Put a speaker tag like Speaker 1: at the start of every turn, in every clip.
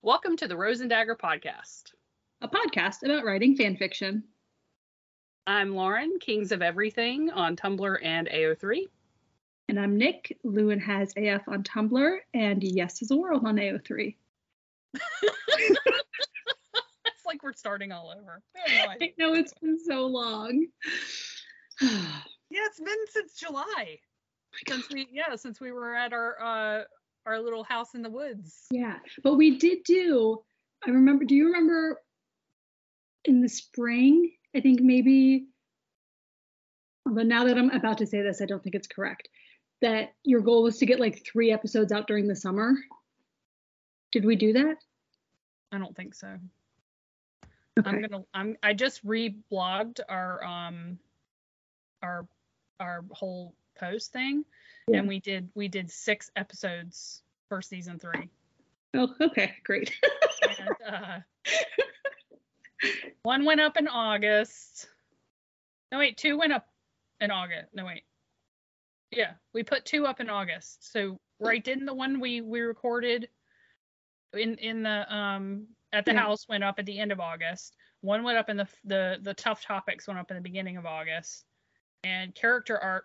Speaker 1: Welcome to the Rose and Dagger podcast.
Speaker 2: a podcast about writing fan fiction.
Speaker 1: I'm Lauren, Kings of Everything on Tumblr and AO3.
Speaker 2: And I'm Nick. Lewin has AF on Tumblr and Yes is a World on AO3.
Speaker 1: it's like we're starting all over. No.
Speaker 2: I know it's been so long.
Speaker 1: Yeah, it's been since July. Since we yeah, since we were at our uh our little house in the woods.
Speaker 2: yeah, but we did do, I remember, do you remember in the spring? I think maybe, but now that I'm about to say this, I don't think it's correct. That your goal was to get like three episodes out during the summer. Did we do that?
Speaker 1: I don't think so.
Speaker 2: Okay.
Speaker 1: I'm gonna I'm I just reblogged our um our our whole post thing
Speaker 2: Yeah.
Speaker 1: and we did we did six episodes for season three.
Speaker 2: Oh, okay, great.
Speaker 1: and uh, one went up in August. No wait, two went up in August. No wait, yeah, we put two up in August. So right, didn't the one we we recorded in in the um at the
Speaker 2: Yeah.
Speaker 1: house went up at the end of August. One went up in the the the tough topics went up in the beginning of August, and character art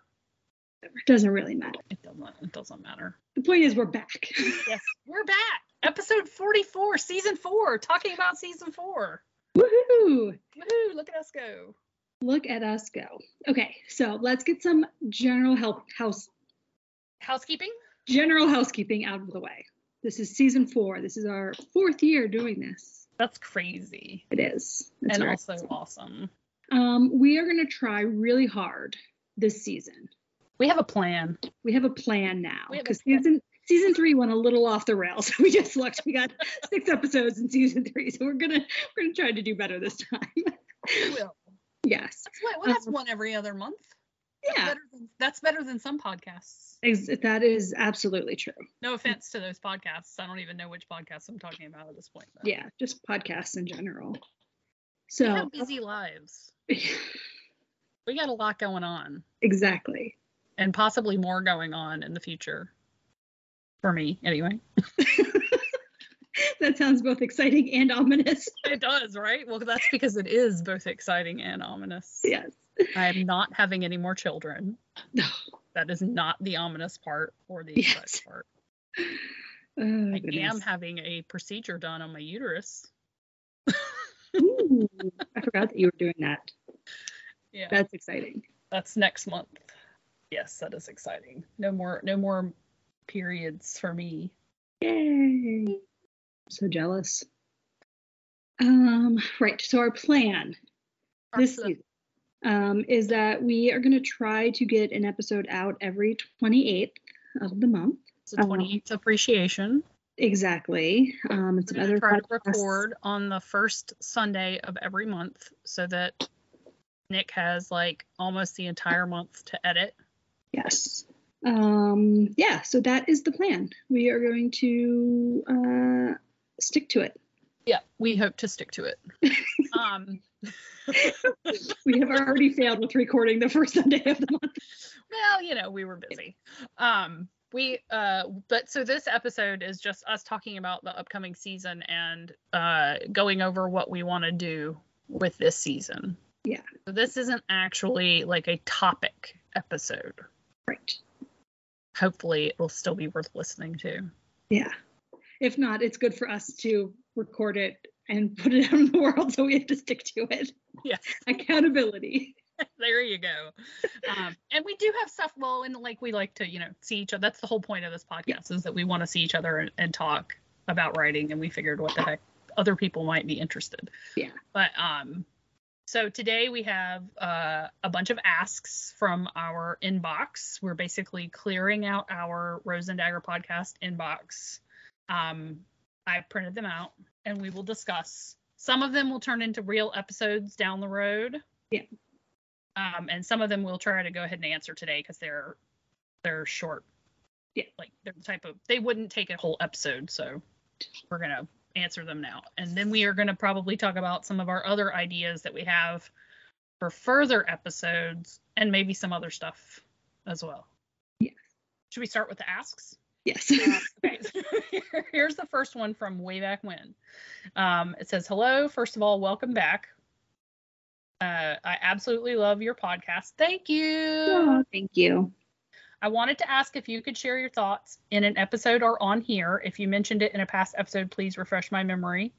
Speaker 2: It doesn't really matter.
Speaker 1: it doesn't it doesn't matter.
Speaker 2: The point is, we're back.
Speaker 1: Yes, we're back. Episode 44, season four, talking about season four.
Speaker 2: Woohoo!
Speaker 1: Woohoo, look at us go.
Speaker 2: Look at us go. Okay, so let's get some general help house
Speaker 1: Housekeeping?
Speaker 2: general housekeeping out of the way. This is season four. This is our fourth year doing this.
Speaker 1: That's crazy.
Speaker 2: It is. It's
Speaker 1: and also
Speaker 2: awesome.
Speaker 1: awesome.
Speaker 2: Um, we are going to try really hard this season.
Speaker 1: We have a plan.
Speaker 2: We have a plan now
Speaker 1: We have a
Speaker 2: because season season three went a little off the rails. We just looked. We got six episodes in season three, so we're gonna we're gonna try to do better this time.
Speaker 1: We will.
Speaker 2: Yes.
Speaker 1: That's, what, well, that's
Speaker 2: Um,
Speaker 1: one every other month. That's
Speaker 2: Yeah.
Speaker 1: Better than, that's better than some podcasts.
Speaker 2: Ex- that is absolutely true.
Speaker 1: No offense to those podcasts. I don't even know which podcasts I'm talking about at this point. but
Speaker 2: Yeah, just podcasts in general. So
Speaker 1: busy lives. We got a lot going on
Speaker 2: exactly.
Speaker 1: and possibly more going on in the future. For me, anyway.
Speaker 2: that sounds both exciting and ominous.
Speaker 1: It does, right? Well, that's because it is both exciting and ominous.
Speaker 2: yes.
Speaker 1: I am not having any more children.
Speaker 2: No.
Speaker 1: That is not the ominous part or the
Speaker 2: Yes.
Speaker 1: exciting part.
Speaker 2: Oh,
Speaker 1: I
Speaker 2: goodness.
Speaker 1: am having a procedure done on my uterus.
Speaker 2: Ooh, I forgot that you were doing that.
Speaker 1: Yeah,
Speaker 2: That's exciting.
Speaker 1: that's next month. Yes, that is exciting. No more, no more periods for me.
Speaker 2: Yay. So jealous. Um, right. So our plan this season um, is that we are going to try to get an episode out every 28th of the month.
Speaker 1: It's a 28th appreciation.
Speaker 2: Exactly. Um, and some
Speaker 1: We're
Speaker 2: other
Speaker 1: gonna to record on the first Sunday of every month so that Nick has like almost the entire month to edit.
Speaker 2: Yes. Um, yeah, so that is the plan. We are going to uh, stick to it.
Speaker 1: Yeah, we hope to stick to it. um,
Speaker 2: We have already failed with recording the first Sunday of the month.
Speaker 1: well, you know, we were busy. Um, we uh, but so this episode is just us talking about the upcoming season and uh, going over what we want to do with this season.
Speaker 2: Yeah.
Speaker 1: So this isn't actually like a topic episode.
Speaker 2: Right.
Speaker 1: Hopefully, it will still be worth listening to.
Speaker 2: Yeah. If not, it's good for us to record it and put it out in the world, so we have to stick to it.
Speaker 1: Yes.
Speaker 2: Accountability.
Speaker 1: there you go. Um, and we do have stuff. Well, and like we like to, you know, see each other. That's the whole point of this podcast is that we want to see each other and, and talk about writing. And we figured, what the heck, other people might be interested.
Speaker 2: Yeah.
Speaker 1: But um, so today we have uh, a bunch of asks from our inbox. We're basically clearing out our Rose and Dagger podcast inbox. Um, I printed them out, and we will discuss. Some of them will turn into real episodes down the road.
Speaker 2: Yeah.
Speaker 1: Um, and some of them we'll try to go ahead and answer today because they're they're short.
Speaker 2: Yeah.
Speaker 1: Like they're the type of they wouldn't take a whole episode, so we're gonna answer them now. And then we are gonna probably talk about some of our other ideas that we have for further episodes and maybe some other stuff as well.
Speaker 2: Yes.
Speaker 1: Should we start with the asks?
Speaker 2: Yes.
Speaker 1: Uh, okay, so here's the first one from way back when. Um, it says, "Hello, first of all, welcome back. Uh, I absolutely love your podcast. Thank you.
Speaker 2: Oh, thank you.
Speaker 1: I wanted to ask if you could share your thoughts in an episode or on here. If you mentioned it in a past episode, please refresh my memory.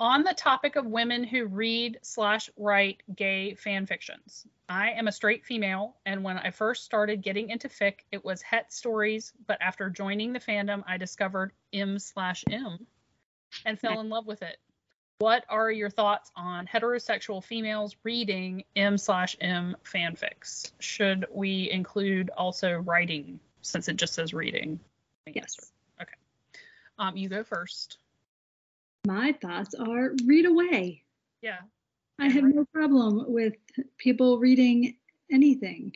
Speaker 1: On the topic of women who read slash write gay fan fictions. I am a straight female, and when I first started getting into fic, it was het stories, but after joining the fandom, I discovered M slash M and fell in love with it. What are your thoughts on heterosexual females reading M slash M fanfics? Should we include also writing since it just says reading?
Speaker 2: Yes.
Speaker 1: Okay. Um, you go first.
Speaker 2: My thoughts are read away.
Speaker 1: Yeah.
Speaker 2: I have no problem with people reading anything.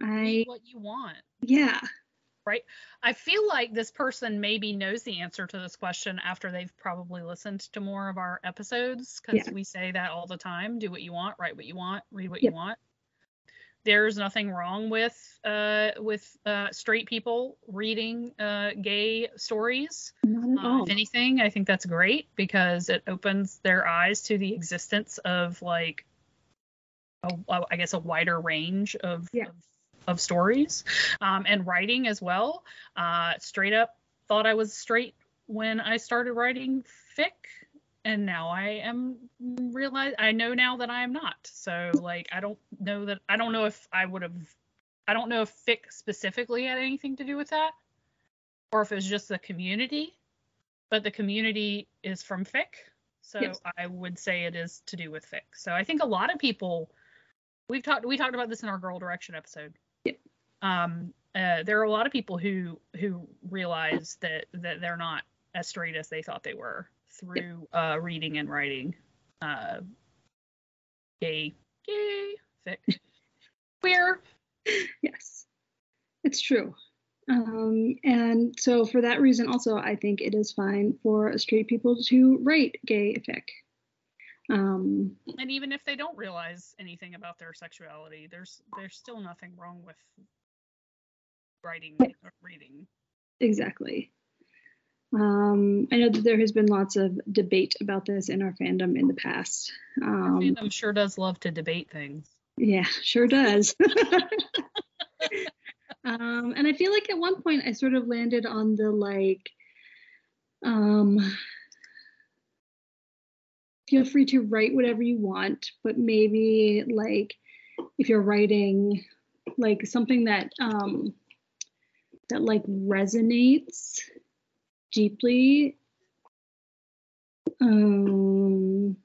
Speaker 2: I
Speaker 1: Read what you want.
Speaker 2: yeah. Right.
Speaker 1: I feel like this person maybe knows the answer to this question after they've probably listened to more of our episodes because
Speaker 2: Yeah.
Speaker 1: we say that all the time. Do what you want, write what you want, read what
Speaker 2: Yep.
Speaker 1: you want. There's nothing wrong with uh, with uh, straight people reading uh, gay stories. Uh, if anything, I think that's great because it opens their eyes to the existence of like, a, a- I guess, a wider range of
Speaker 2: Yeah.
Speaker 1: of, of stories um, and writing as well. Uh, straight up thought I was straight when I started writing fic, and now I am realize I know now that I am not. So like, I don't know that I don't know if I would have. I don't know if fic specifically had anything to do with that, or if it was just the community but the community is from fic so
Speaker 2: Yes.
Speaker 1: i would say it is to do with fic so i think a lot of people we've talked we talked about this in our girl direction episode
Speaker 2: Yep.
Speaker 1: um uh, there are a lot of people who who realize that that they're not as straight as they thought they were through uh reading and writing uh gay gay fic queer
Speaker 2: Yes, it's true. Um, and so for that reason, also, I think it is fine for straight people to write gay fic. Um,
Speaker 1: and even if they don't realize anything about their sexuality there's there's still nothing wrong with writing or reading
Speaker 2: exactly. Um, I know that there has been lots of debate about this in our fandom in the past. Um,
Speaker 1: fandom sure does love to debate things
Speaker 2: Yeah, sure does. um, and I feel like at one point I sort of landed on the like, um, feel free to write whatever you want, but maybe like if you're writing like something that um, that like resonates deeply. Um,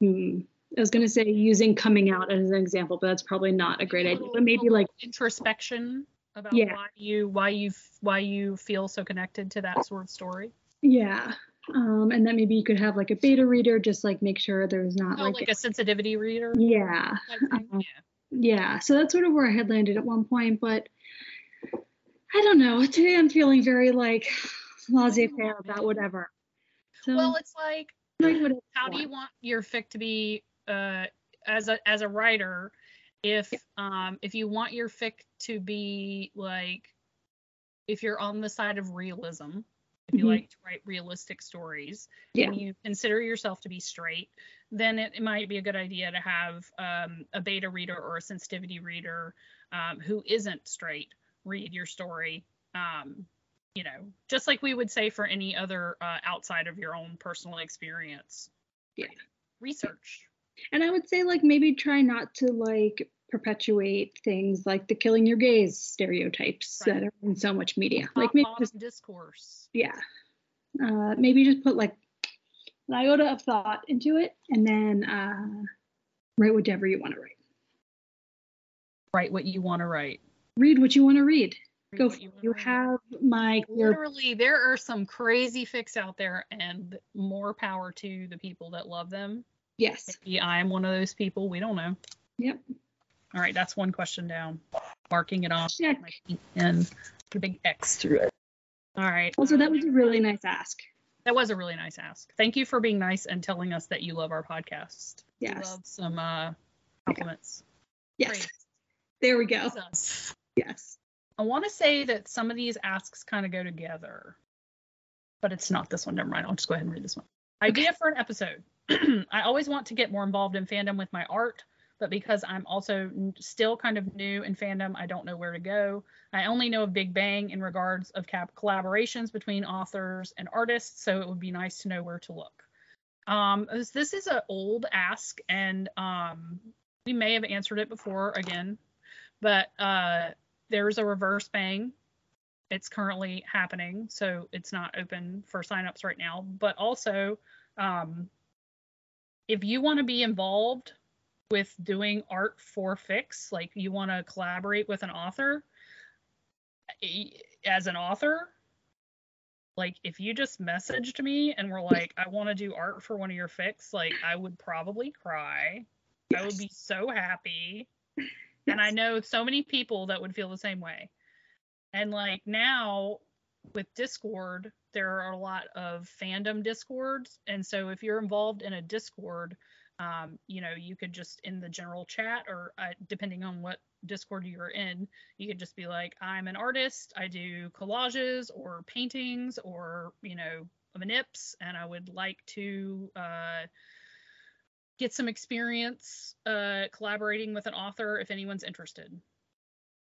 Speaker 2: hmm. I was going to say using coming out as an example, but that's probably not a great idea. But maybe like,
Speaker 1: introspection about
Speaker 2: Yeah.
Speaker 1: why you why you why you feel so connected to that sort of story
Speaker 2: yeah. Um, and then maybe you could have like a beta reader, just like make sure there's not
Speaker 1: oh,
Speaker 2: like,
Speaker 1: like a sensitivity reader
Speaker 2: yeah, uh,
Speaker 1: yeah
Speaker 2: yeah. So that's sort of where I had landed at one point, but I don't know. Today I'm feeling very like laissez-faire about whatever. So
Speaker 1: well it's like
Speaker 2: whatever
Speaker 1: how do you want your fic to be uh as a as a writer if um if you want your fic to be like if you're on the side of realism if you
Speaker 2: Mhm.
Speaker 1: like to write realistic stories
Speaker 2: Yeah.
Speaker 1: and you consider yourself to be straight then it, it might be a good idea to have um, a beta reader or a sensitivity reader um, who isn't straight read your story um, you know just like we would say for any other uh, outside of your own personal experience
Speaker 2: Yeah.
Speaker 1: research
Speaker 2: And I would say like maybe try not to like perpetuate things like the killing your gays stereotypes
Speaker 1: Right.
Speaker 2: that are in so much media. Like maybe just
Speaker 1: discourse
Speaker 2: yeah. Uh, maybe just put like an iota of thought into it and then uh, write whatever you want to write.
Speaker 1: write what you want to write
Speaker 2: Read what you want to read. Go for
Speaker 1: you
Speaker 2: it. You have my
Speaker 1: literally there are some crazy fics out there and more power to the people that love them
Speaker 2: yes.
Speaker 1: maybe i'm one of those people we don't know
Speaker 2: Yep.
Speaker 1: All right, that's one question down. Marking it off.
Speaker 2: Check.
Speaker 1: Pink. Put a big X through it. All right.
Speaker 2: Also, that was a really nice ask.
Speaker 1: That was a really nice ask. Thank you for being nice and telling us that you love our podcast. We
Speaker 2: Yes.
Speaker 1: love some uh, compliments.
Speaker 2: Yes.
Speaker 1: Praise.
Speaker 2: There we go. Yes.
Speaker 1: I want to say that some of these asks kind of go together, but it's not this one. Never mind. I'll just go ahead and read this one. Idea for an episode. I always want to get more involved in fandom with my art, but because I'm also still kind of new in fandom, I don't know where to go. I only know of Big Bang in regards of cap- collaborations between authors and artists, so it would be nice to know where to look. Um, this this is an old ask, and um, we may have answered it before again, but uh, there's a reverse bang. It's currently happening, so it's not open for signups right now. But also, um, if you want to be involved with doing art for fics, like you want to collaborate with an author, as an author, like if you just messaged me and were like, I want to do art for one of your fics, like I would probably cry. I would be so happy. And I know so many people that would feel the same way. And like now with Discord, there are a lot of fandom Discords. And so if you're involved in a Discord, um, you know, you could just in the general chat or uh, depending on what Discord you're in, you could just be like, I'm an artist. I do collages or paintings or, you know, manips, and I would like to uh, get some experience uh, collaborating with an author if anyone's interested.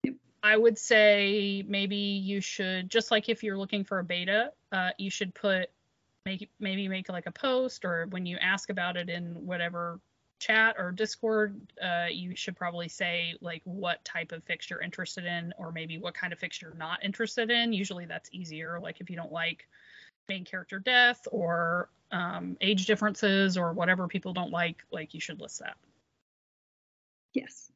Speaker 2: Yep.
Speaker 1: I would say maybe you should just like if you're looking for a beta, uh, you should put make maybe make like a post or when you ask about it in whatever chat or Discord, uh, you should probably say like what type of fics you're interested in or maybe what kind of fics you're not interested in. Usually that's easier. Like if you don't like main character death or um, age differences or whatever people don't like, like you should list that.
Speaker 2: Yes.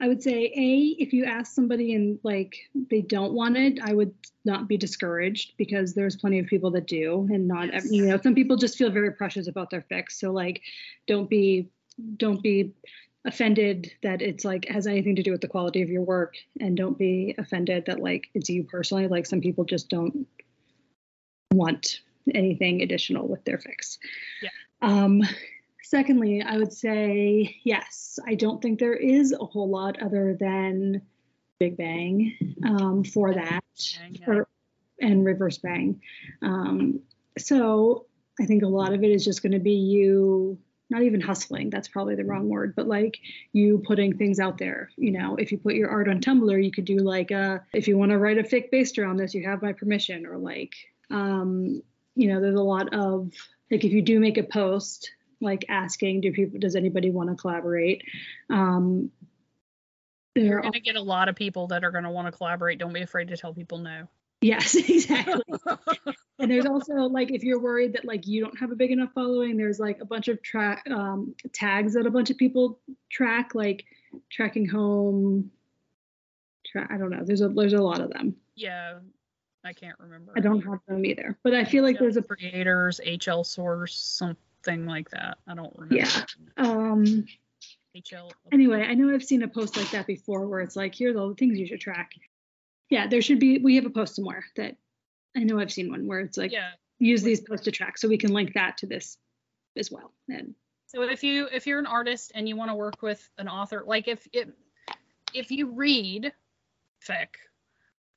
Speaker 2: I would say A, if you ask somebody and like they don't want it, I would not be discouraged because there's plenty of people that do and not ev- you know, some people just feel very precious about their fics. So like don't be don't be offended that it's like has anything to do with the quality of your work and don't be offended that like it's you personally. Like some people just don't want anything additional with their fics.
Speaker 1: Yeah.
Speaker 2: Um Secondly, I would say yes. I don't think there is a whole lot other than Big Bang um, for that, or, and Reverse Bang. Um, so I think a lot of it is just going to be you, not even hustling. That's probably the wrong word, but like you putting things out there. You know, if you put your art on Tumblr, you could do like, uh, if you want to write a fic based around this, you have my permission, or like, um, you know, there's a lot of like if you do make a post like asking do people does anybody want to collaborate? Um
Speaker 1: You're going to get a lot of people that are going to want to collaborate. Don't be afraid to tell people no.
Speaker 2: yes exactly. And there's also like if you're worried that like you don't have a big enough following there's like a bunch of track um tags that a bunch of people track like tracking home tra- i don't know. There's a there's a lot of them.
Speaker 1: Yeah, I can't remember.
Speaker 2: i don't have them either but i feel like there's a
Speaker 1: creators, HL source, something like that. I don't remember.
Speaker 2: Yeah. um
Speaker 1: HL.
Speaker 2: anyway, I know I've seen a post like that before where it's like, here's all the things you should track. Yeah, there should be, we have a post somewhere that I know I've seen one where it's like,
Speaker 1: yeah.
Speaker 2: use these posts to track. So we can link that to this as well. And
Speaker 1: So if you if you're an artist and you want to work with an author, like if it if you read fic,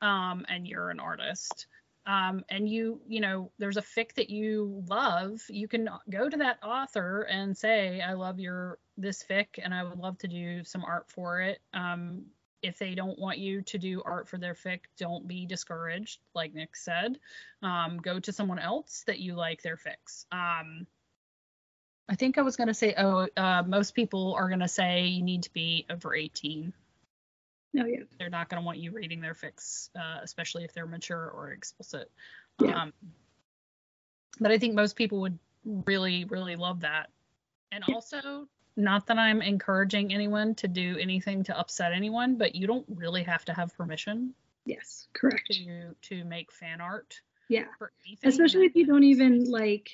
Speaker 1: um, and you're an artist, um, and you you know there's a fic that you love, you can go to that author and say, I love your this fic, and I would love to do some art for it. Um, if they don't want you to do art for their fic, don't be discouraged. Like Nick said, um, go to someone else that you like their fics. Um, I think I was going to say, oh, uh, most people are going to say you need to be over 18.
Speaker 2: Oh yeah,
Speaker 1: They're not going to want you reading their fics, uh, especially if they're mature or explicit.
Speaker 2: Yeah.
Speaker 1: Um, but I think most people would really, really love that. And
Speaker 2: Yeah.
Speaker 1: also, not that I'm encouraging anyone to do anything to upset anyone, but you don't really have to have permission
Speaker 2: yes, correct.
Speaker 1: to to make fan art
Speaker 2: Yeah, especially if you don't even like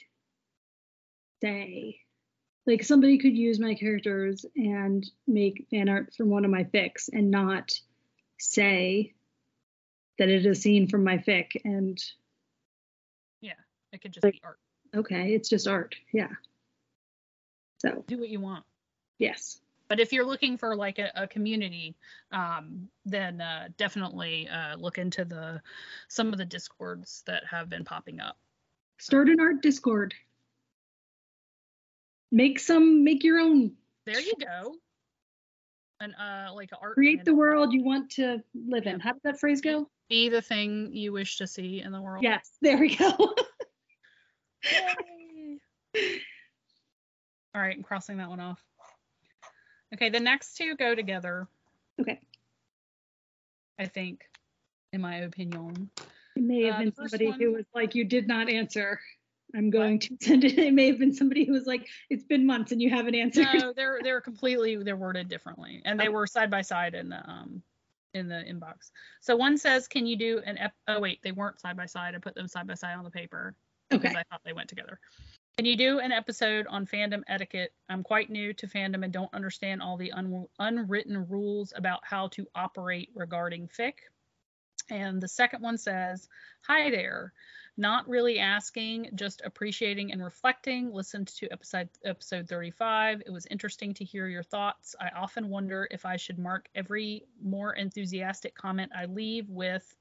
Speaker 2: say like somebody could use my characters and make fan art from one of my fics and not say that it is a scene from my fic and
Speaker 1: Yeah, it could just
Speaker 2: Like-
Speaker 1: be art.
Speaker 2: okay, it's just art. Yeah. So
Speaker 1: Do what you want.
Speaker 2: yes.
Speaker 1: But if you're looking for like a, a community, um, then uh, definitely uh, look into the some of the discords that have been popping up.
Speaker 2: Start an art discord. Make some make your own.
Speaker 1: There you go. And uh, like art.
Speaker 2: Create the world you want to live in.
Speaker 1: Yeah.
Speaker 2: How did that phrase go?
Speaker 1: Be the thing you wish to see in the world.
Speaker 2: Yes, there we go.
Speaker 1: Yay. All right, I'm crossing that one off. Okay, the next two go together,
Speaker 2: okay.
Speaker 1: I think, in my opinion.
Speaker 2: It may have
Speaker 1: Uh,
Speaker 2: been somebody who was like, you did not answer. I'm going to send it. It may have been somebody who was like, it's been months and you haven't answered.
Speaker 1: No, they're they're completely they're worded differently, and they were side by side in the um in the inbox. So one says, "Can you do an ep?" Oh wait, they weren't side by side. I put them side by side on the paper because
Speaker 2: Okay.
Speaker 1: I thought they went together. Can you do an episode on fandom etiquette? I'm quite new to fandom and don't understand all the un- unwritten rules about how to operate regarding fic. And the second one says, Hi there. Not really asking, just appreciating and reflecting. Listened to episode episode 35. It was interesting to hear your thoughts. I often wonder if I should mark every more enthusiastic comment I leave with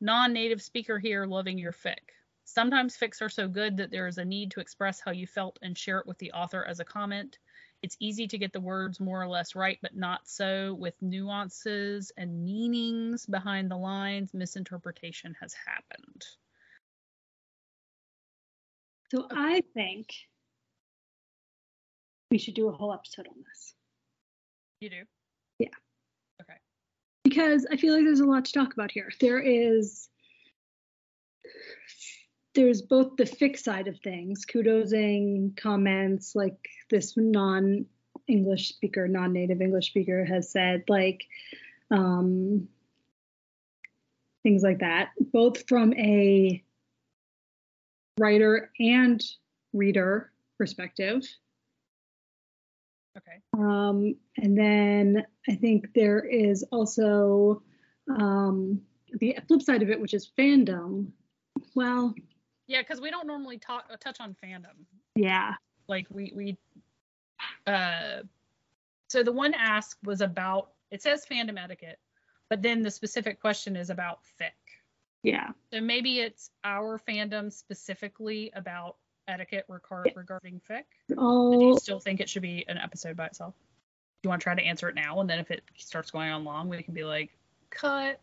Speaker 1: non-native speaker here loving your fic. Sometimes fics are so good that there is a need to express how you felt and share it with the author as a comment. It's easy to get the words more or less right, but not so with nuances and meanings behind the lines. Misinterpretation has happened.
Speaker 2: So I think we should do a whole episode on this
Speaker 1: You do? Yeah. Okay.
Speaker 2: Because I feel like there's a lot to talk about here. There is there's both the fic side of things, kudosing comments like this non English speaker, non native English speaker has said, like um, things like that, both from a writer and reader perspective.
Speaker 1: Okay.
Speaker 2: Um, and then I think there is also um, the flip side of it, which is fandom. Well,
Speaker 1: Yeah, because we don't normally talk uh, touch on fandom.
Speaker 2: yeah.
Speaker 1: Like we we uh so the one ask was about it says fandom etiquette, but then the specific question is about fic.
Speaker 2: Yeah.
Speaker 1: So maybe it's our fandom specifically about etiquette
Speaker 2: Yeah.
Speaker 1: regarding fic. But do you still think it should be an episode by itself? Do you want to try to answer it now, and then if it starts going on long, we can be like, cut.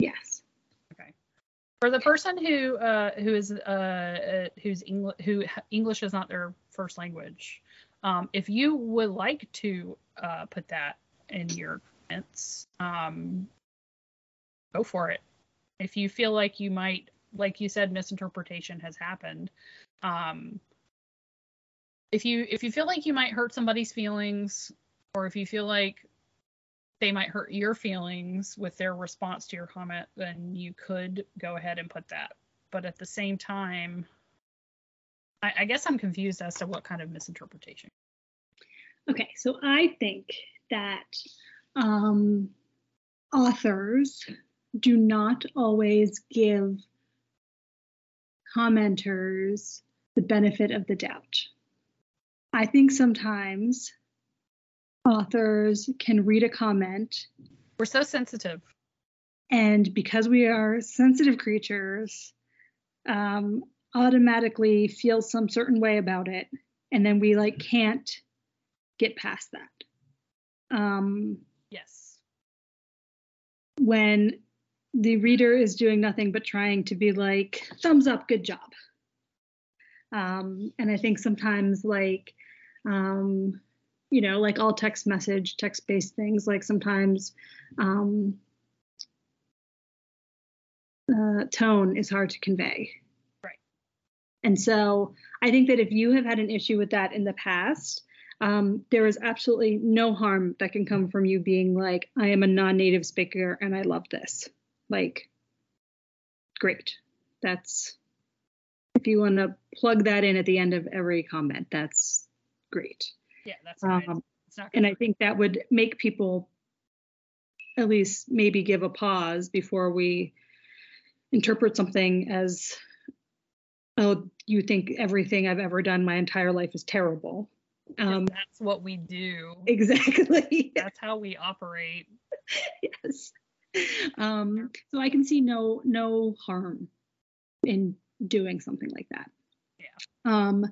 Speaker 2: yes. Okay.
Speaker 1: For the person who uh, who is uh, uh, who's English who English is not their first language, um, if you would like to uh, put that in your comments, um, go for it. If you feel like you might, like you said, misinterpretation has happened. Um, if you if you feel like you might hurt somebody's feelings, or if you feel like they might hurt your feelings with their response to your comment, then you could go ahead and put that. But at the same time, I, I guess I'm confused as to what kind of misinterpretation.
Speaker 2: Okay. So I think that um, authors do not always give commenters the benefit of the doubt. I think sometimes authors can read a comment
Speaker 1: We're so sensitive.
Speaker 2: and because we are sensitive creatures um, automatically feel some certain way about it and then we like can't get past that um,
Speaker 1: Yes.
Speaker 2: when the reader is doing nothing but trying to be like thumbs up good job um, and i think sometimes like um, you know like all text message text based things like sometimes um, uh, tone is hard to convey
Speaker 1: Right.
Speaker 2: and so i think that if you have had an issue with that in the past um, there is absolutely no harm that can come from you being like, I am a non native speaker and I love this. Like, great. That's, if you want to plug that in at the end of every comment, that's great.
Speaker 1: Yeah, that's.
Speaker 2: Um, and I think that would make people at least maybe give a pause before we interpret something as, oh, you think everything I've ever done my entire life is terrible. Um,
Speaker 1: that's what we do.
Speaker 2: exactly.
Speaker 1: That's how we operate.
Speaker 2: yes. Um, so I can see no no harm in doing something like that.
Speaker 1: Yeah.
Speaker 2: Um,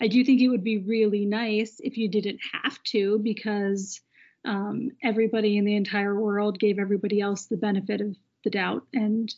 Speaker 2: I do think it would be really nice if you didn't have to, because um, everybody in the entire world gave everybody else the benefit of the doubt and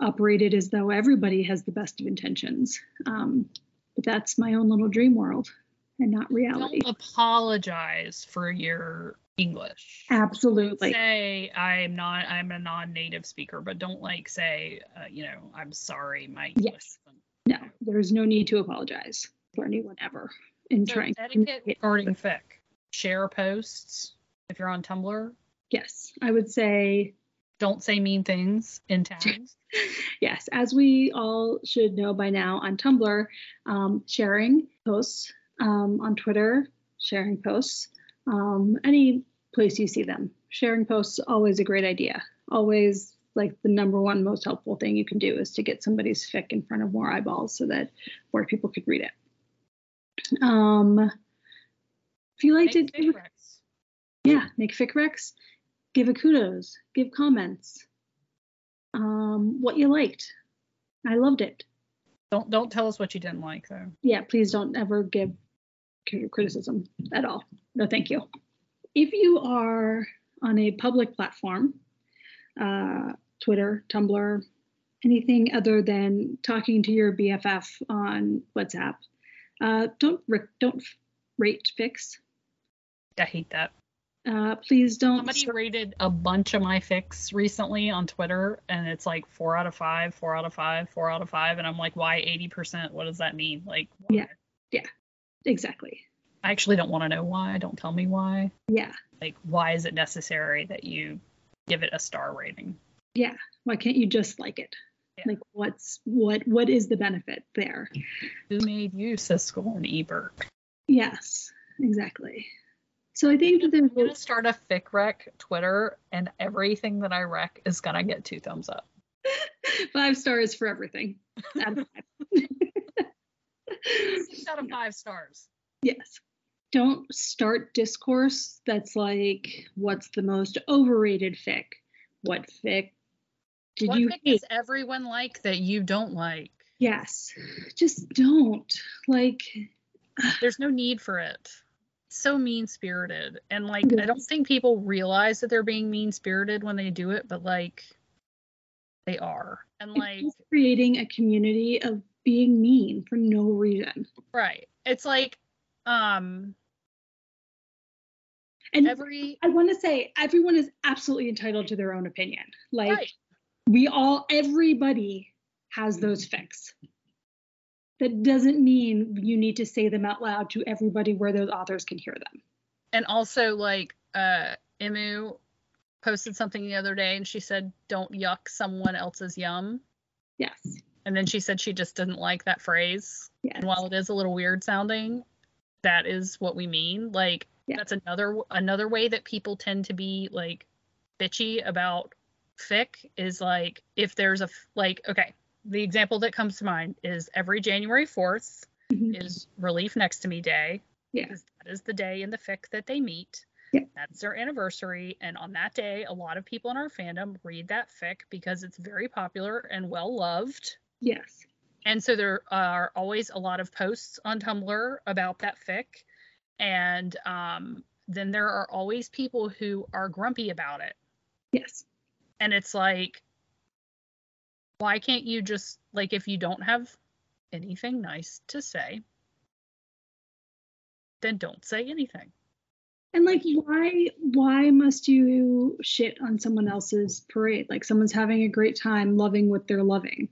Speaker 2: operated as though everybody has the best of intentions. Um, but that's my own little dream world and not reality.
Speaker 1: Don't apologize for your English.
Speaker 2: Absolutely.
Speaker 1: Say I'm not. I'm a non-native speaker, but don't like say, uh, you know, I'm sorry, my English.
Speaker 2: Yes. No, there's no need to apologize for anyone ever in
Speaker 1: So
Speaker 2: trying to
Speaker 1: etiquette regarding fic. Share posts if you're on Tumblr.
Speaker 2: Yes, I would say
Speaker 1: Don't say mean things in tags.
Speaker 2: yes. As we all should know by now on Tumblr, um, sharing posts um, on Twitter, sharing posts, um, any place you see them, sharing posts always a great idea. Always like the number one most helpful thing you can do is to get somebody's fic in front of more eyeballs so that more people could read it. Um, if you like
Speaker 1: Make
Speaker 2: to yeah, make fic recs, give a kudos, give comments. Um, what you liked. I loved it.
Speaker 1: Don't don't tell us what you didn't like though.
Speaker 2: Yeah, please don't ever give criticism at all. No, thank you. If you are on a public platform, uh, Twitter, Tumblr, anything other than talking to your BFF on WhatsApp, uh, don't don't rate fics.
Speaker 1: I hate that.
Speaker 2: Uh, please don't.
Speaker 1: Somebody rated a bunch of my fics recently on Twitter, and it's like four out of five, four out of five, four out of five, and I'm like, why 80%? What does that mean? Like, why?
Speaker 2: Yeah. Exactly.
Speaker 1: I actually don't want to know why. Don't tell me why.
Speaker 2: Yeah.
Speaker 1: Like, why is it necessary that you give it a star rating? Yeah.
Speaker 2: Why can't you just like it
Speaker 1: Yeah.
Speaker 2: like what's what what is the benefit there
Speaker 1: Who made you, Siskel and Ebert?
Speaker 2: yes exactly so i think that
Speaker 1: I'm gonna start a fic rec Twitter, and everything that I wreck is gonna get two thumbs up.
Speaker 2: five stars for everything out of five.
Speaker 1: Six out of five stars.
Speaker 2: yes don't start discourse that's like what's the most overrated fic what fic did
Speaker 1: what
Speaker 2: you
Speaker 1: fic
Speaker 2: hate
Speaker 1: does everyone like that you don't like?
Speaker 2: yes just don't like
Speaker 1: There's no need for it. So mean spirited. And like I don't think people realize that they're being mean spirited when they do it, but like they are. And like
Speaker 2: creating a community of being mean for no reason
Speaker 1: right. It's like um
Speaker 2: and
Speaker 1: every
Speaker 2: I want to say everyone is absolutely entitled to their own opinion. Like
Speaker 1: right.
Speaker 2: we all, everybody has those fics. That doesn't mean you need to say them out loud to everybody where those authors can hear them.
Speaker 1: And also like uh Emu posted something the other day and she said don't yuck someone else's yum.
Speaker 2: Yes.
Speaker 1: And then she said she just didn't like that phrase.
Speaker 2: Yes.
Speaker 1: And while it is a little weird sounding, that is what we mean. Like
Speaker 2: Yeah.
Speaker 1: that's another another way that people tend to be like bitchy about fic is like if there's a like okay, the example that comes to mind is every January 4th
Speaker 2: Mhm.
Speaker 1: is Relief Next to Me Day.
Speaker 2: Yeah.
Speaker 1: because That is the day in the fic that they meet.
Speaker 2: Yeah.
Speaker 1: That's their anniversary. And on that day, a lot of people in our fandom read that fic because it's very popular and well loved.
Speaker 2: Yes.
Speaker 1: And so there are always a lot of posts on Tumblr about that fic. And um, then there are always people who are grumpy about it.
Speaker 2: Yes.
Speaker 1: And it's like, why can't you just, like, if you don't have anything nice to say, then don't say anything.
Speaker 2: And like why why must you shit on someone else's parade? Like someone's having a great time loving what they're loving.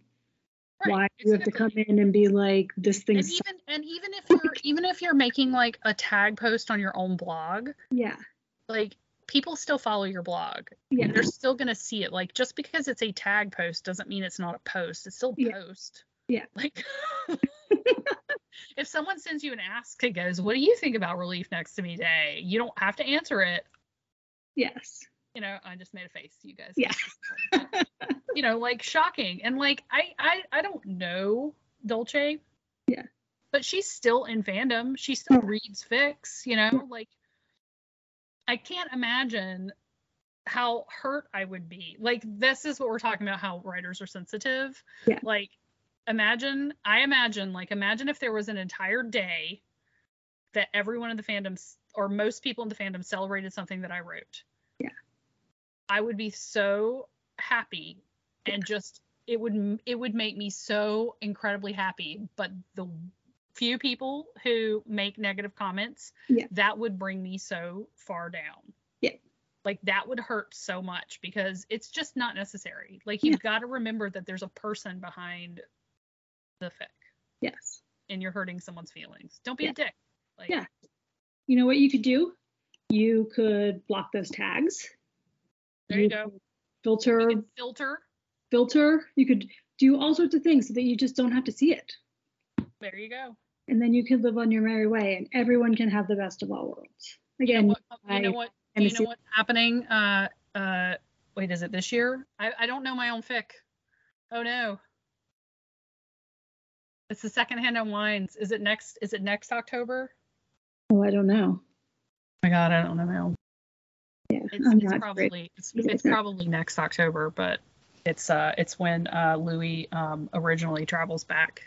Speaker 2: Why do you have to come in and be like this thing
Speaker 1: And even and even if you're even if you're making like a tag post on your own blog,
Speaker 2: Yeah.
Speaker 1: like people still follow your blog.
Speaker 2: Yeah.
Speaker 1: they're still gonna see it. Like just because it's a tag post doesn't mean it's not a post. It's still a
Speaker 2: Yeah.
Speaker 1: post.
Speaker 2: Yeah.
Speaker 1: Like if someone sends you an ask that goes, "What do you think about Relief Next to Me Day?" You don't have to answer it.
Speaker 2: Yes.
Speaker 1: You know, I just made a face, you guys.
Speaker 2: Yeah.
Speaker 1: you know, like shocking, and like I I I don't know Dolce.
Speaker 2: Yeah.
Speaker 1: But she's still in fandom. She still
Speaker 2: Yeah.
Speaker 1: reads fics You know,
Speaker 2: Yeah.
Speaker 1: like I can't imagine how hurt I would be. Like this is what we're talking about how writers are sensitive.
Speaker 2: Yeah.
Speaker 1: Like imagine I imagine like imagine if there was an entire day that everyone in the fandom or most people in the fandom celebrated something that I wrote.
Speaker 2: Yeah.
Speaker 1: I would be so happy and just it would it would make me so incredibly happy, but the few people who make negative comments
Speaker 2: Yeah.
Speaker 1: that would bring me so far down
Speaker 2: Yeah.
Speaker 1: like that would hurt so much because it's just not necessary like you've got to remember that there's a person behind the fic
Speaker 2: Yes.
Speaker 1: and you're hurting someone's feelings don't be
Speaker 2: Yeah.
Speaker 1: a dick like
Speaker 2: Yeah. You know what you could do? You could block those tags.
Speaker 1: There you go.
Speaker 2: Filter,
Speaker 1: you filter.
Speaker 2: filter. You could do all sorts of things so that you just don't have to see it.
Speaker 1: there you go.
Speaker 2: And then you can live on your merry way and everyone can have the best of all worlds.
Speaker 1: you
Speaker 2: Again,
Speaker 1: know what, you know what you know what's happening? Uh uh wait is it this year? I i don't know my own fic. Oh no. It's the second hand unwind. Is it next is it next october?
Speaker 2: Oh, I don't know.
Speaker 1: my god i don't know my own
Speaker 2: Yeah,
Speaker 1: it's,
Speaker 2: I'm
Speaker 1: it's
Speaker 2: not great.
Speaker 1: probably it's, it's probably next october but it's uh it's when uh louis um originally travels back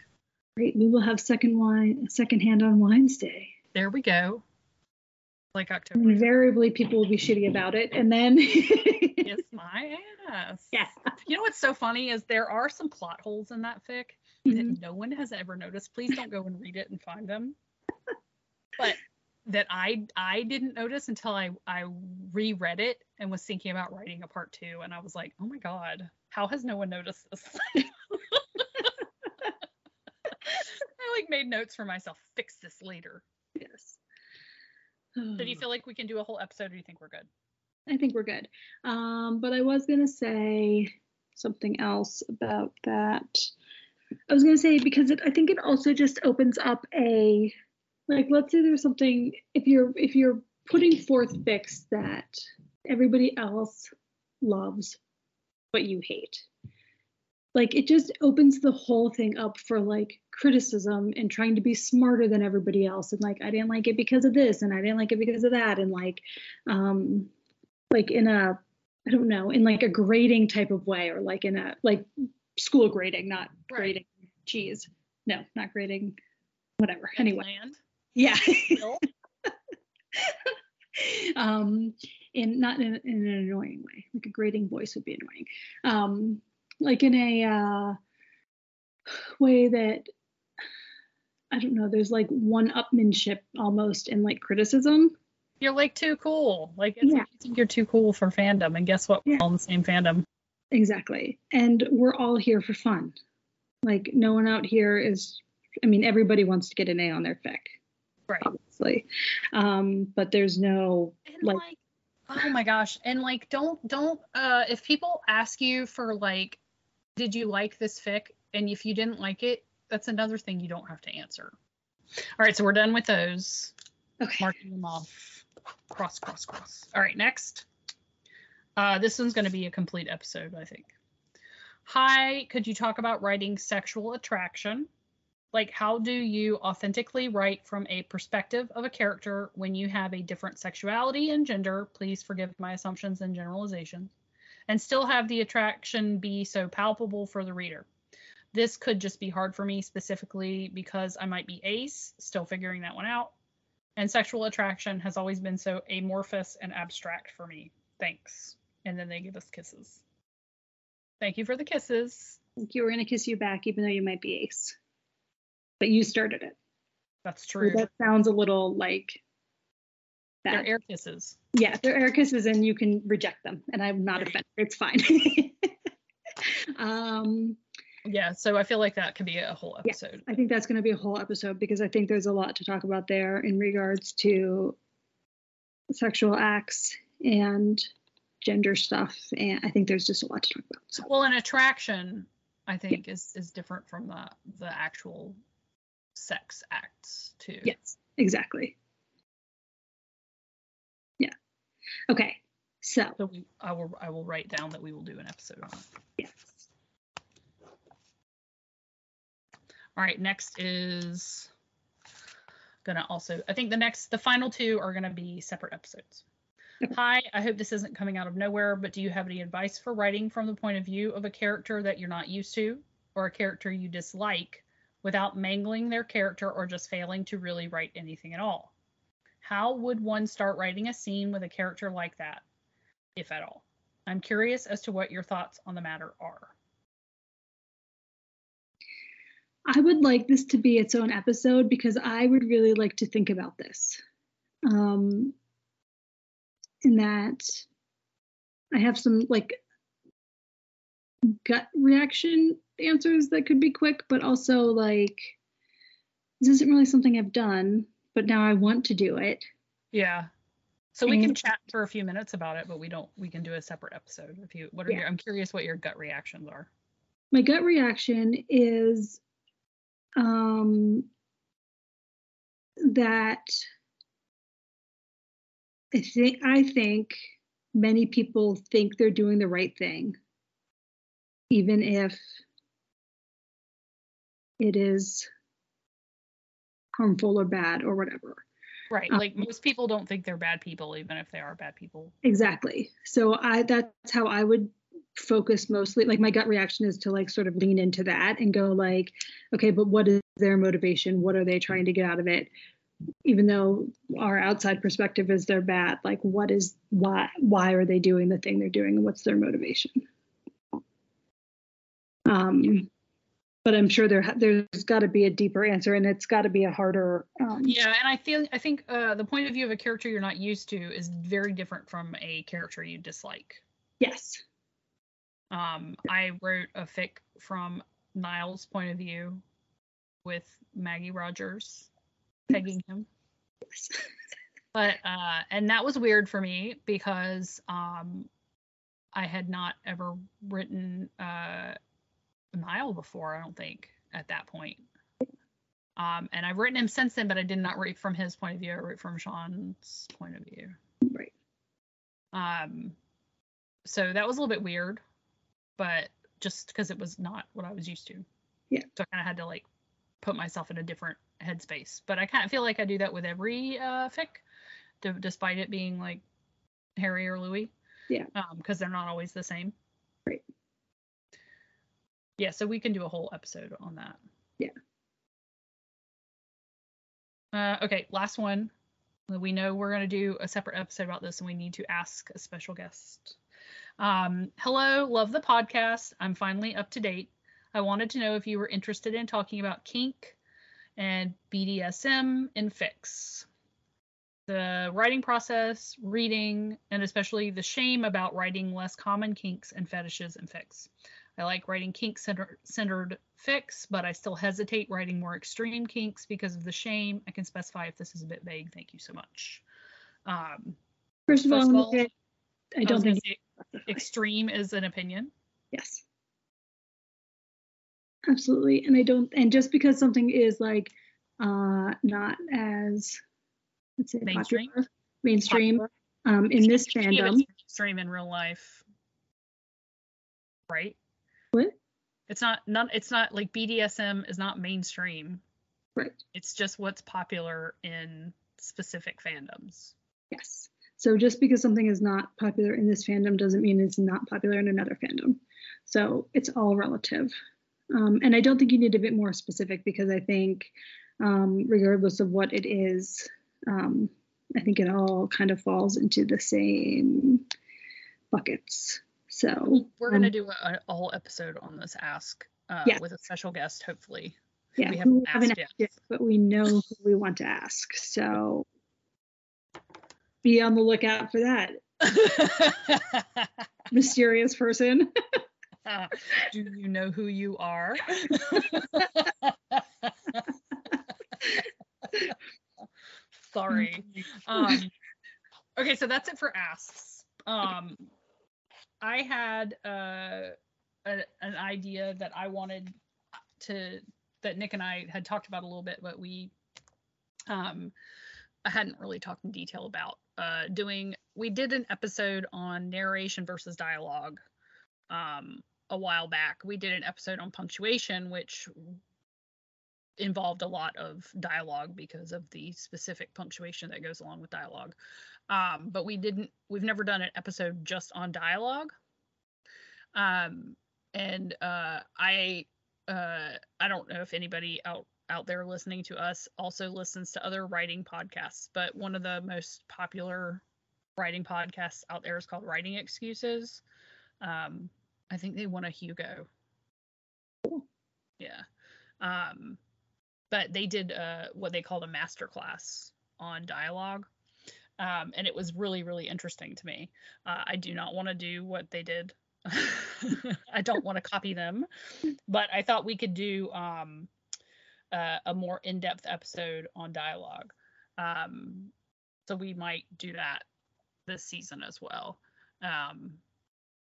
Speaker 2: Great. We will have second wine, second hand unwind day.
Speaker 1: there we go like october
Speaker 2: Invariably, people will be shitty about it, and then
Speaker 1: kiss my ass
Speaker 2: yeah,
Speaker 1: you know what's so funny is there are some plot holes in that fic
Speaker 2: Mhm.
Speaker 1: that no one has ever noticed. Please don't go and read it and find them. But that I I didn't notice until I I reread it and was thinking about writing a part two, and I was like, oh my god, how has no one noticed this? I like made notes for myself. Fix this later.
Speaker 2: yes.
Speaker 1: So do you feel like we can do a whole episode, or do you think we're good?
Speaker 2: I think we're good. Um, but I was gonna say something else about that. I was gonna say because it, I think it also just opens up a like let's say there's something if you're if you're putting forth fics that everybody else loves but you hate like it just opens the whole thing up for like criticism and trying to be smarter than everybody else and like i didn't like it because of this and i didn't like it because of that and like um like in a i don't know in like a grading type of way or like in a like school grading not
Speaker 1: Right.
Speaker 2: grading cheese no not grading whatever anyway
Speaker 1: Land.
Speaker 2: Yeah um in not in, in an annoying way like a grating voice would be annoying um like in a uh way that i don't know there's like one upmanship almost in like criticism
Speaker 1: You're like too cool. Like it's
Speaker 2: Yeah.
Speaker 1: like you think you're too cool for fandom, and guess what? We're
Speaker 2: Yeah.
Speaker 1: all in the same fandom.
Speaker 2: exactly and we're all here for fun like no one out here is i mean everybody wants to get an a on their fic
Speaker 1: Right.
Speaker 2: obviously. Um but there's no like-
Speaker 1: like, oh my gosh. And like don't don't uh if people ask you for like did you like this fic? And if you didn't like it that's another thing you don't have to answer. All right so we're done with those.
Speaker 2: Okay.
Speaker 1: Marking them off cross cross cross. All right next. Uh this one's going to be a complete episode i think. Hi could you talk about writing sexual attraction like how do you authentically write from a perspective of a character when you have a different sexuality and gender? Please forgive my assumptions and generalizations. And still have the attraction be so palpable for the reader. This could just be hard for me specifically because i might be ace still figuring that one out. And sexual attraction has always been so amorphous and abstract for me. Thanks. And then they give us kisses. Thank you for the kisses.
Speaker 2: Thank you. We're going to kiss you back even though you might be ace but you started it.
Speaker 1: That's
Speaker 2: So
Speaker 1: true.
Speaker 2: that sounds a little like
Speaker 1: they're air kisses.
Speaker 2: Yeah they're air kisses and you can reject them and i'm not offended. It's fine. Um
Speaker 1: yeah so i feel like that could be a whole
Speaker 2: Yeah.
Speaker 1: episode.
Speaker 2: I think that's going to be a whole episode because i think there's a lot to talk about there in regards to sexual acts and gender stuff and i think there's just a lot to talk about so.
Speaker 1: Well an attraction i think is is different from the the actual sex acts too.
Speaker 2: Yes, exactly. Yeah. Okay. So,
Speaker 1: So we, I will I will write down that we will do an episode on it.
Speaker 2: yes.
Speaker 1: All right, next is gonna also I think the next the final two are gonna be separate episodes.
Speaker 2: Okay.
Speaker 1: Hi, I hope this isn't coming out of nowhere, but do you have any advice for writing from the point of view of a character that you're not used to or a character you dislike without mangling their character or just failing to really write anything at all? How would one start writing a scene with a character like that, if at all? I'm curious as to what your thoughts on the matter are.
Speaker 2: I would like this to be its own episode because I would really like to think about this. Um, in that I have some like gut reaction answers that could be quick, but also like this isn't really something I've done, but now I want to do it.
Speaker 1: Yeah. So we can chat for a few minutes about it, but we don't. We can do a separate episode if you. What are
Speaker 2: Yeah.
Speaker 1: your? I'm curious what your gut reactions are.
Speaker 2: My gut reaction is um, that I think I think many people think they're doing the right thing, even if it is harmful or bad or whatever.
Speaker 1: Right.
Speaker 2: Um,
Speaker 1: Like most people don't think they're bad people, even if they are bad people.
Speaker 2: Exactly. So I that's how I would focus mostly like my gut reaction is to like sort of lean into that and go like okay but what is their motivation what are they trying to get out of it even though our outside perspective is they're bad like what is why why are they doing the thing they're doing and what's their motivation um but i'm sure there there's got to be a deeper answer and it's got to be a harder um
Speaker 1: Yeah, and I feel I think uh, the point of view of a character you're not used to is very different from a character you dislike.
Speaker 2: yes
Speaker 1: Um, I wrote a fic from Niall's point of view with Maggie Rogers pegging him.
Speaker 2: yes
Speaker 1: but uh and that was weird for me because um i had not ever written uh Niall before i don't think at that point. Um and i've written him since then but i did not write from his point of view i wrote from sean's point of view.
Speaker 2: Right.
Speaker 1: Um so that was a little bit weird but just because it was not what i was used to.
Speaker 2: Yeah.
Speaker 1: so i kind of had to like put myself in a different headspace. But i kind of feel like i do that with every uh fic d- despite it being like harry or louis
Speaker 2: Yeah.
Speaker 1: um because they're not always the same.
Speaker 2: Right.
Speaker 1: Yeah so we can do a whole episode on that.
Speaker 2: Yeah.
Speaker 1: uh okay last one. We know we're going to do a separate episode about this and we need to ask a special guest. Um hello love the podcast. I'm finally up to date. I wanted to know if you were interested in talking about kink and bdsm in fics the writing process reading and especially the shame about writing less common kinks and fetishes in fics i like writing kink centered fics but i still hesitate writing more extreme kinks because of the shame i can specify if this is a bit vague thank you so much um
Speaker 2: first of all,
Speaker 1: First
Speaker 2: I'm
Speaker 1: all,
Speaker 2: i
Speaker 1: I
Speaker 2: don't
Speaker 1: gonna
Speaker 2: think
Speaker 1: extreme is an opinion.
Speaker 2: Yes. Absolutely. And I don't and just because something is like uh not as let's say
Speaker 1: Mainstream?
Speaker 2: popular, mainstream
Speaker 1: Popular.
Speaker 2: um in this fandom.
Speaker 1: Extreme in real life, right?
Speaker 2: What?
Speaker 1: It's not not it's not like BDSM is not mainstream.
Speaker 2: Right.
Speaker 1: It's just what's popular in specific fandoms.
Speaker 2: Yes. So just because something is not popular in this fandom doesn't mean it's not popular in another fandom. So it's all relative. Um, and I don't think you need to be more specific because I think, um, regardless of what it is, um, I think it all kind of falls into the same buckets. So
Speaker 1: We're gonna
Speaker 2: um,
Speaker 1: do a, whole episode on this ask uh,
Speaker 2: Yeah.
Speaker 1: with a special guest, hopefully.
Speaker 2: yeah,
Speaker 1: we haven't
Speaker 2: haven't
Speaker 1: asked
Speaker 2: asked yet, but we know who we want to ask. So be on the lookout for that mysterious person.
Speaker 1: Do you know who you are? Sorry. Um, okay, so that's it for asks. Um, I had uh, a, an idea that I wanted to that Nick and I had talked about a little bit, but we um I hadn't really talked in detail about uh doing we did an episode on narration versus dialogue um a while back. We did an episode on punctuation which involved a lot of dialogue because of the specific punctuation that goes along with dialogue. Um, but we didn't we've never done an episode just on dialogue. Um, and uh, I uh, I don't know if anybody out out there listening to us also listens to other writing podcasts, but one of the most popular writing podcasts out there is called Writing Excuses. Um, I think they won a Hugo. Yeah. Um, but they did uh, what they called a master class on dialogue. Um, and it was really, really interesting to me. Uh, I do not want to do what they did. I don't want to copy them, but I thought we could do um, uh, a more in-depth episode on dialogue. Um, so we might do that this season as well, um,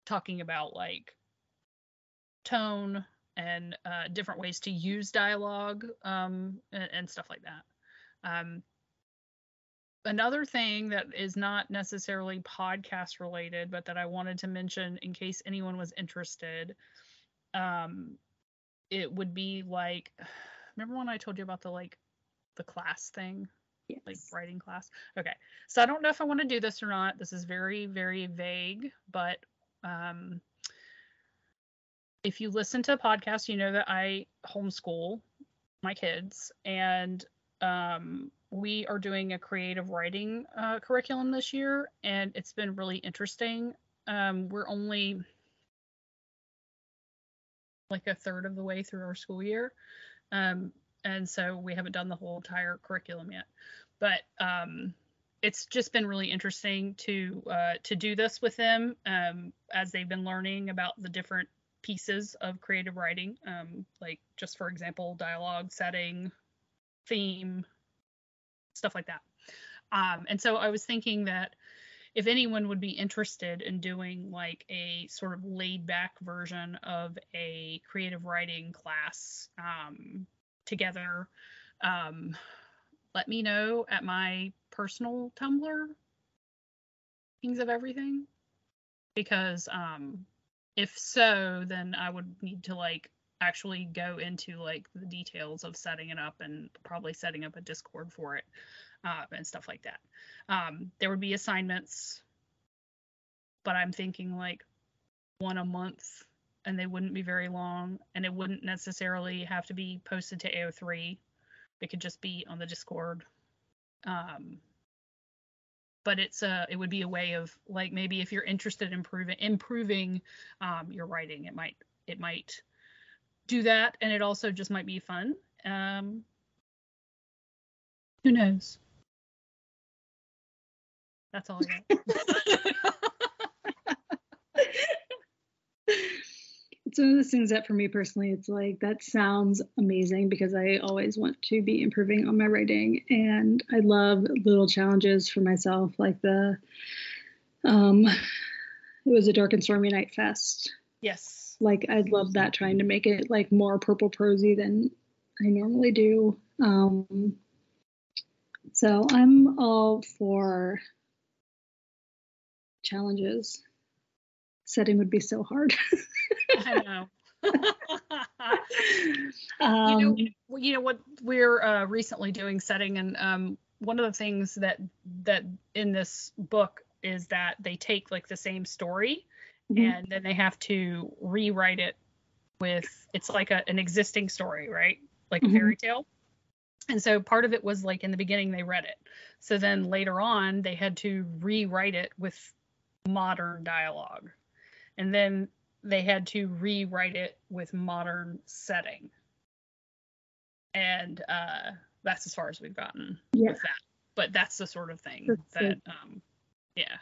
Speaker 1: talking about like tone, and uh, different ways to use dialogue um, and, and, stuff like that. Another thing that is not necessarily podcast related, but that I wanted to mention in case anyone was interested, um, it would be like, remember when I told you about the like the class thing?
Speaker 2: Yes.
Speaker 1: Like writing class. Okay. So I don't know if I want to do this or not. This is very, very vague, but um, if you listen to podcasts, you know that I homeschool my kids, and um, we are doing a creative writing uh, curriculum this year, and it's been really interesting. Um, we're only like a third of the way through our school year, um, and so we haven't done the whole entire curriculum yet. But um, it's just been really interesting to uh, to do this with them um, as they've been learning about the different pieces of creative writing, um, like just for example, dialogue, setting, theme, stuff like that. Um, and so I was thinking that if anyone would be interested in doing like a sort of laid back version of a creative writing class um, together, um, let me know at my personal Tumblr, Kings of Everything, because um, if so, then I would need to like actually go into like the details of setting it up and probably setting up a Discord for it uh, and stuff like that. Um, there would be assignments, but I'm thinking like one a month and they wouldn't be very long and it wouldn't necessarily have to be posted to AO3. It could just be on the Discord. Um, but it's a it would be a way of like maybe if you're interested in improving improving um, your writing it might it might do that and it also just might be fun. Um, who knows? That's all i got.
Speaker 2: It's one of those things that for me personally it's like that sounds amazing because i always want to be improving on my writing and i love little challenges for myself like the um it was a dark and stormy night fest.
Speaker 1: Yes
Speaker 2: like i'd love that trying to make it like more purple prosy than i normally do. Um so i'm all for challenges. Setting would be so hard.
Speaker 1: I know. um, you know, you know what we're uh, recently doing setting, and um, one of the things that that in this book is that they take like the same story, mm-hmm. and then they have to rewrite it with it's like a, an existing story, right? Like mm-hmm. a fairy tale. And so part of it was like in the beginning they read it. So then later on they had to rewrite it with modern dialogue. And then they had to rewrite it with modern setting. And uh, that's as far as we've gotten
Speaker 2: yeah.
Speaker 1: with that. But that's the sort of thing that's that, um, yeah.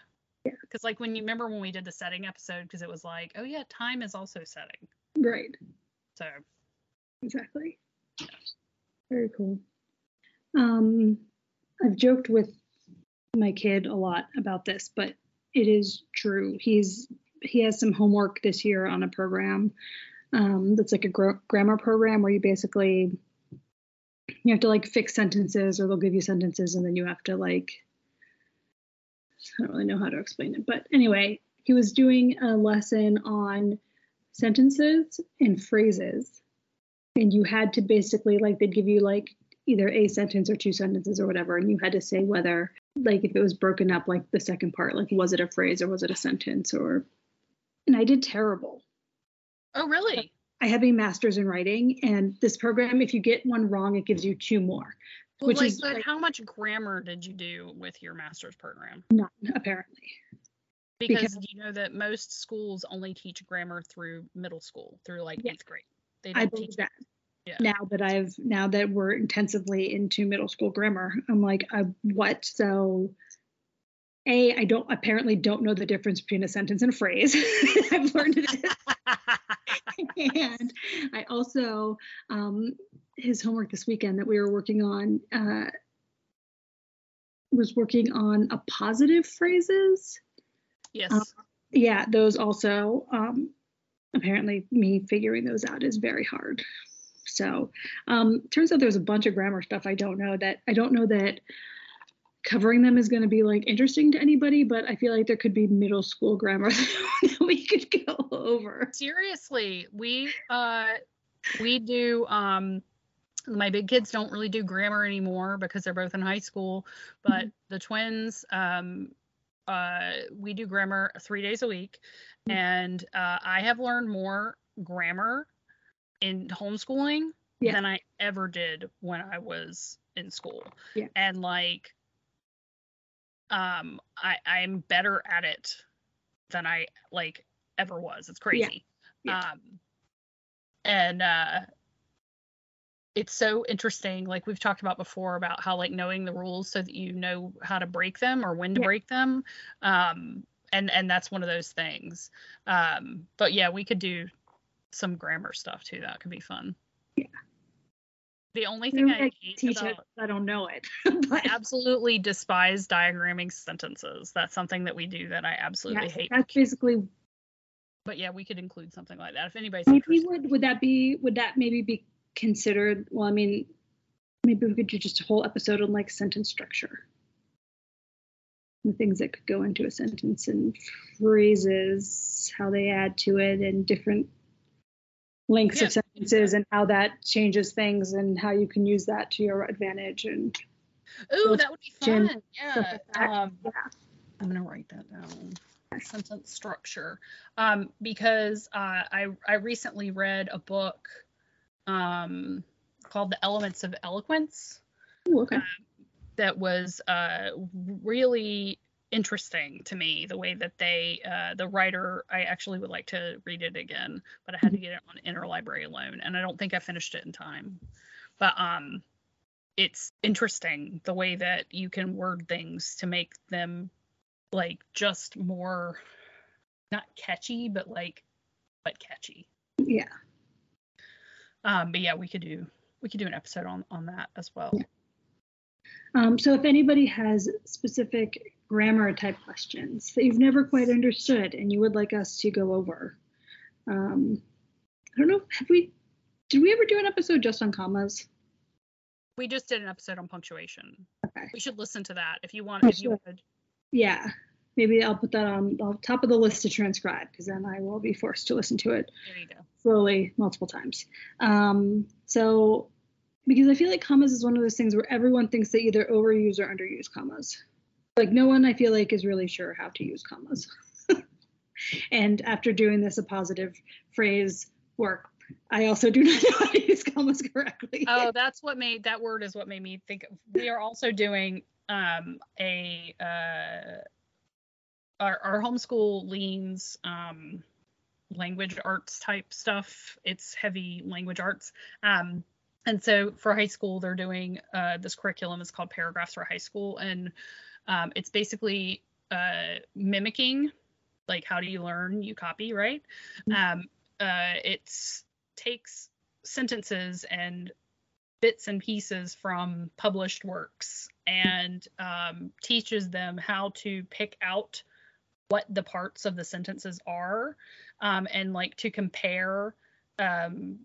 Speaker 1: Because like when you remember when we did the setting episode, because it was like, oh yeah, time is also setting.
Speaker 2: Right.
Speaker 1: So.
Speaker 2: Exactly. Yeah. Very cool. Um, I've joked with my kid a lot about this, but it is true. He's he has some homework this year on a program Um, that's like a gr- grammar program where you basically you have to like fix sentences, or they'll give you sentences, and then you have to like I don't really know how to explain it, but anyway, he was doing a lesson on sentences and phrases, and you had to basically like they'd give you like either a sentence or two sentences or whatever, and you had to say whether like if it was broken up like the second part, like was it a phrase or was it a sentence or and I did terrible.
Speaker 1: Oh, really?
Speaker 2: I have a master's in writing, and this program, if you get one wrong, it gives you two more.
Speaker 1: Well, which like, is but like, how much grammar did you do with your master's program?
Speaker 2: None, apparently.
Speaker 1: Because, because you know that most schools only teach grammar through middle school, through like yeah, eighth grade.
Speaker 2: They don't I believe that. Yeah. Now that I've now that we're intensively into middle school grammar, I'm like, I, what? So a, I don't apparently don't know the difference between a sentence and a phrase. I've learned it. and I also, um, his homework this weekend that we were working on uh, was working on a positive phrases.
Speaker 1: Yes. Um,
Speaker 2: yeah, those also. Um, apparently, me figuring those out is very hard. So, um, turns out there's a bunch of grammar stuff I don't know that I don't know that covering them is going to be like interesting to anybody, but I feel like there could be middle school grammar that we could go over.
Speaker 1: Seriously, we uh we do um my big kids don't really do grammar anymore because they're both in high school, but mm-hmm. the twins um uh we do grammar 3 days a week mm-hmm. and uh I have learned more grammar in homeschooling yeah. than I ever did when I was in school.
Speaker 2: Yeah.
Speaker 1: And like um I I'm better at it than I like ever was. It's crazy. Yeah. Um and uh it's so interesting like we've talked about before about how like knowing the rules so that you know how to break them or when to yeah. break them um and and that's one of those things um but yeah we could do some grammar stuff too that could be fun
Speaker 2: yeah
Speaker 1: the only thing I, I teach about, it,
Speaker 2: I don't know it.
Speaker 1: I absolutely despise diagramming sentences. That's something that we do that I absolutely hate.
Speaker 2: That's basically.
Speaker 1: But yeah, we could include something like that if anybody's.
Speaker 2: Maybe interested. would would that be would that maybe be considered? Well, I mean, maybe we could do just a whole episode on like sentence structure. The things that could go into a sentence and phrases, how they add to it, and different lengths yeah. of sentences and how that changes things and how you can use that to your advantage and
Speaker 1: oh that would be fun yeah. Um, yeah i'm gonna write that down sentence structure um, because uh, I, I recently read a book um, called the elements of eloquence
Speaker 2: Ooh, okay.
Speaker 1: Uh, that was uh, really interesting to me the way that they uh, the writer i actually would like to read it again but i had to mm-hmm. get it on interlibrary loan and i don't think i finished it in time but um it's interesting the way that you can word things to make them like just more not catchy but like but catchy
Speaker 2: yeah
Speaker 1: um but yeah we could do we could do an episode on on that as well yeah.
Speaker 2: Um, so if anybody has specific grammar type questions that you've never quite understood and you would like us to go over, um, I don't know, have we, did we ever do an episode just on commas?
Speaker 1: We just did an episode on punctuation.
Speaker 2: Okay.
Speaker 1: We should listen to that if you want. if you would.
Speaker 2: Yeah, maybe I'll put that on the top of the list to transcribe because then I will be forced to listen to it slowly multiple times. Um, so because I feel like commas is one of those things where everyone thinks they either overuse or underuse commas. Like no one I feel like is really sure how to use commas. and after doing this appositive phrase work, I also do not know how to use commas correctly.
Speaker 1: Oh, that's what made that word is what made me think. Of, we are also doing um, a uh, our, our homeschool leans um, language arts type stuff. It's heavy language arts. Um, and so for high school, they're doing uh, this curriculum is called Paragraphs for High School, and um, it's basically uh, mimicking like how do you learn you copy right mm-hmm. um, uh, it takes sentences and bits and pieces from published works and um, teaches them how to pick out what the parts of the sentences are um, and like to compare um,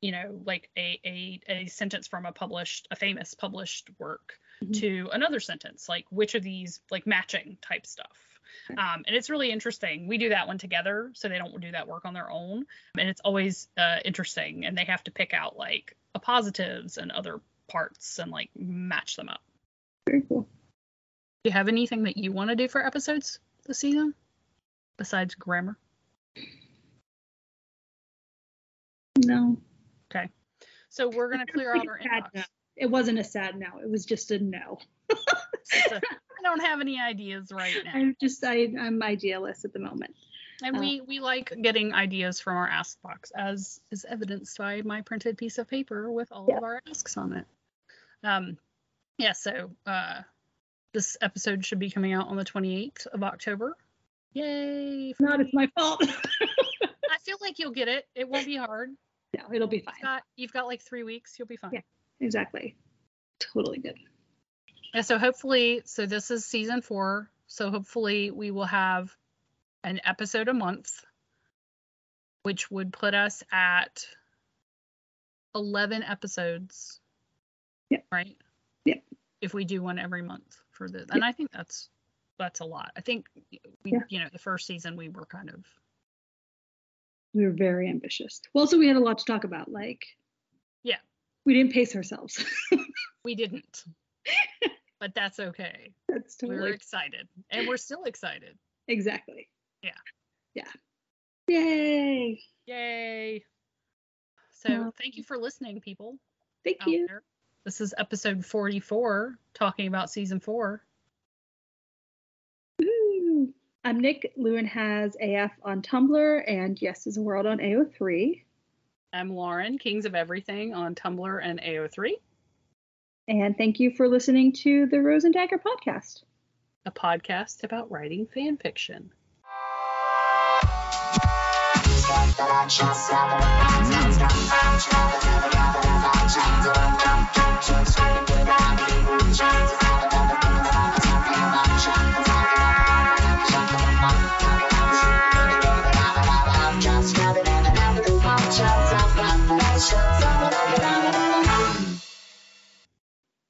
Speaker 1: you know, like a, a a sentence from a published, a famous published work
Speaker 2: Mhm.
Speaker 1: to another sentence, like which of these like matching type stuff.
Speaker 2: Okay.
Speaker 1: Um, and it's really interesting. We do that one together, so they don't do that work on their own, and it's always uh, interesting. And they have to pick out like appositives and other parts and like match them up.
Speaker 2: Very cool.
Speaker 1: Do you have anything that you want to do for episodes this season besides grammar?
Speaker 2: No. Okay.
Speaker 1: So we're gonna clear out our inbox.
Speaker 2: no. It wasn't a sad no. It was just a no.
Speaker 1: I don't have any ideas right now.
Speaker 2: I'm just I I'm idealist at the moment.
Speaker 1: And we we like getting ideas from our ask box, as is evidenced by my printed piece of paper with all
Speaker 2: Yeah.
Speaker 1: of our asks on it. Um, yeah. So uh, this episode should be coming out on the 28th of October. Yay!
Speaker 2: If not, it's my fault.
Speaker 1: I feel like you'll get it. It won't be hard.
Speaker 2: no, it'll be
Speaker 1: You've
Speaker 2: fine.
Speaker 1: got you've got like three weeks. You'll be fine.
Speaker 2: Yeah. Exactly. Totally good.
Speaker 1: Yeah, so hopefully, so this is season four. So hopefully, we will have an episode a month, which would put us at 11 episodes.
Speaker 2: Yep.
Speaker 1: Right?
Speaker 2: Yep.
Speaker 1: If we do one every month for this. And I think that's that's a lot. I think we,
Speaker 2: Yeah.
Speaker 1: you know, the first season we were kind of
Speaker 2: We were very ambitious. Well, so we had a lot to talk about. Like,
Speaker 1: Yeah.
Speaker 2: we didn't pace ourselves.
Speaker 1: we didn't. but that's okay.
Speaker 2: That's totally.
Speaker 1: We were excited. And we're still excited.
Speaker 2: exactly.
Speaker 1: Yeah.
Speaker 2: Yeah. Yay!
Speaker 1: Yay. So
Speaker 2: Uh,
Speaker 1: thank you for listening, people.
Speaker 2: Thank you.
Speaker 1: there. This is episode 44, talking about season four.
Speaker 2: Woo. I'm Nick. Lewin has AF on Tumblr and Yes is a World on AO3.
Speaker 1: I'm Lauren, Kings of Everything on Tumblr and AO3,
Speaker 2: And thank you for listening to the Rose and Dagger podcast.
Speaker 1: a podcast about writing fan fiction.
Speaker 3: Shut up.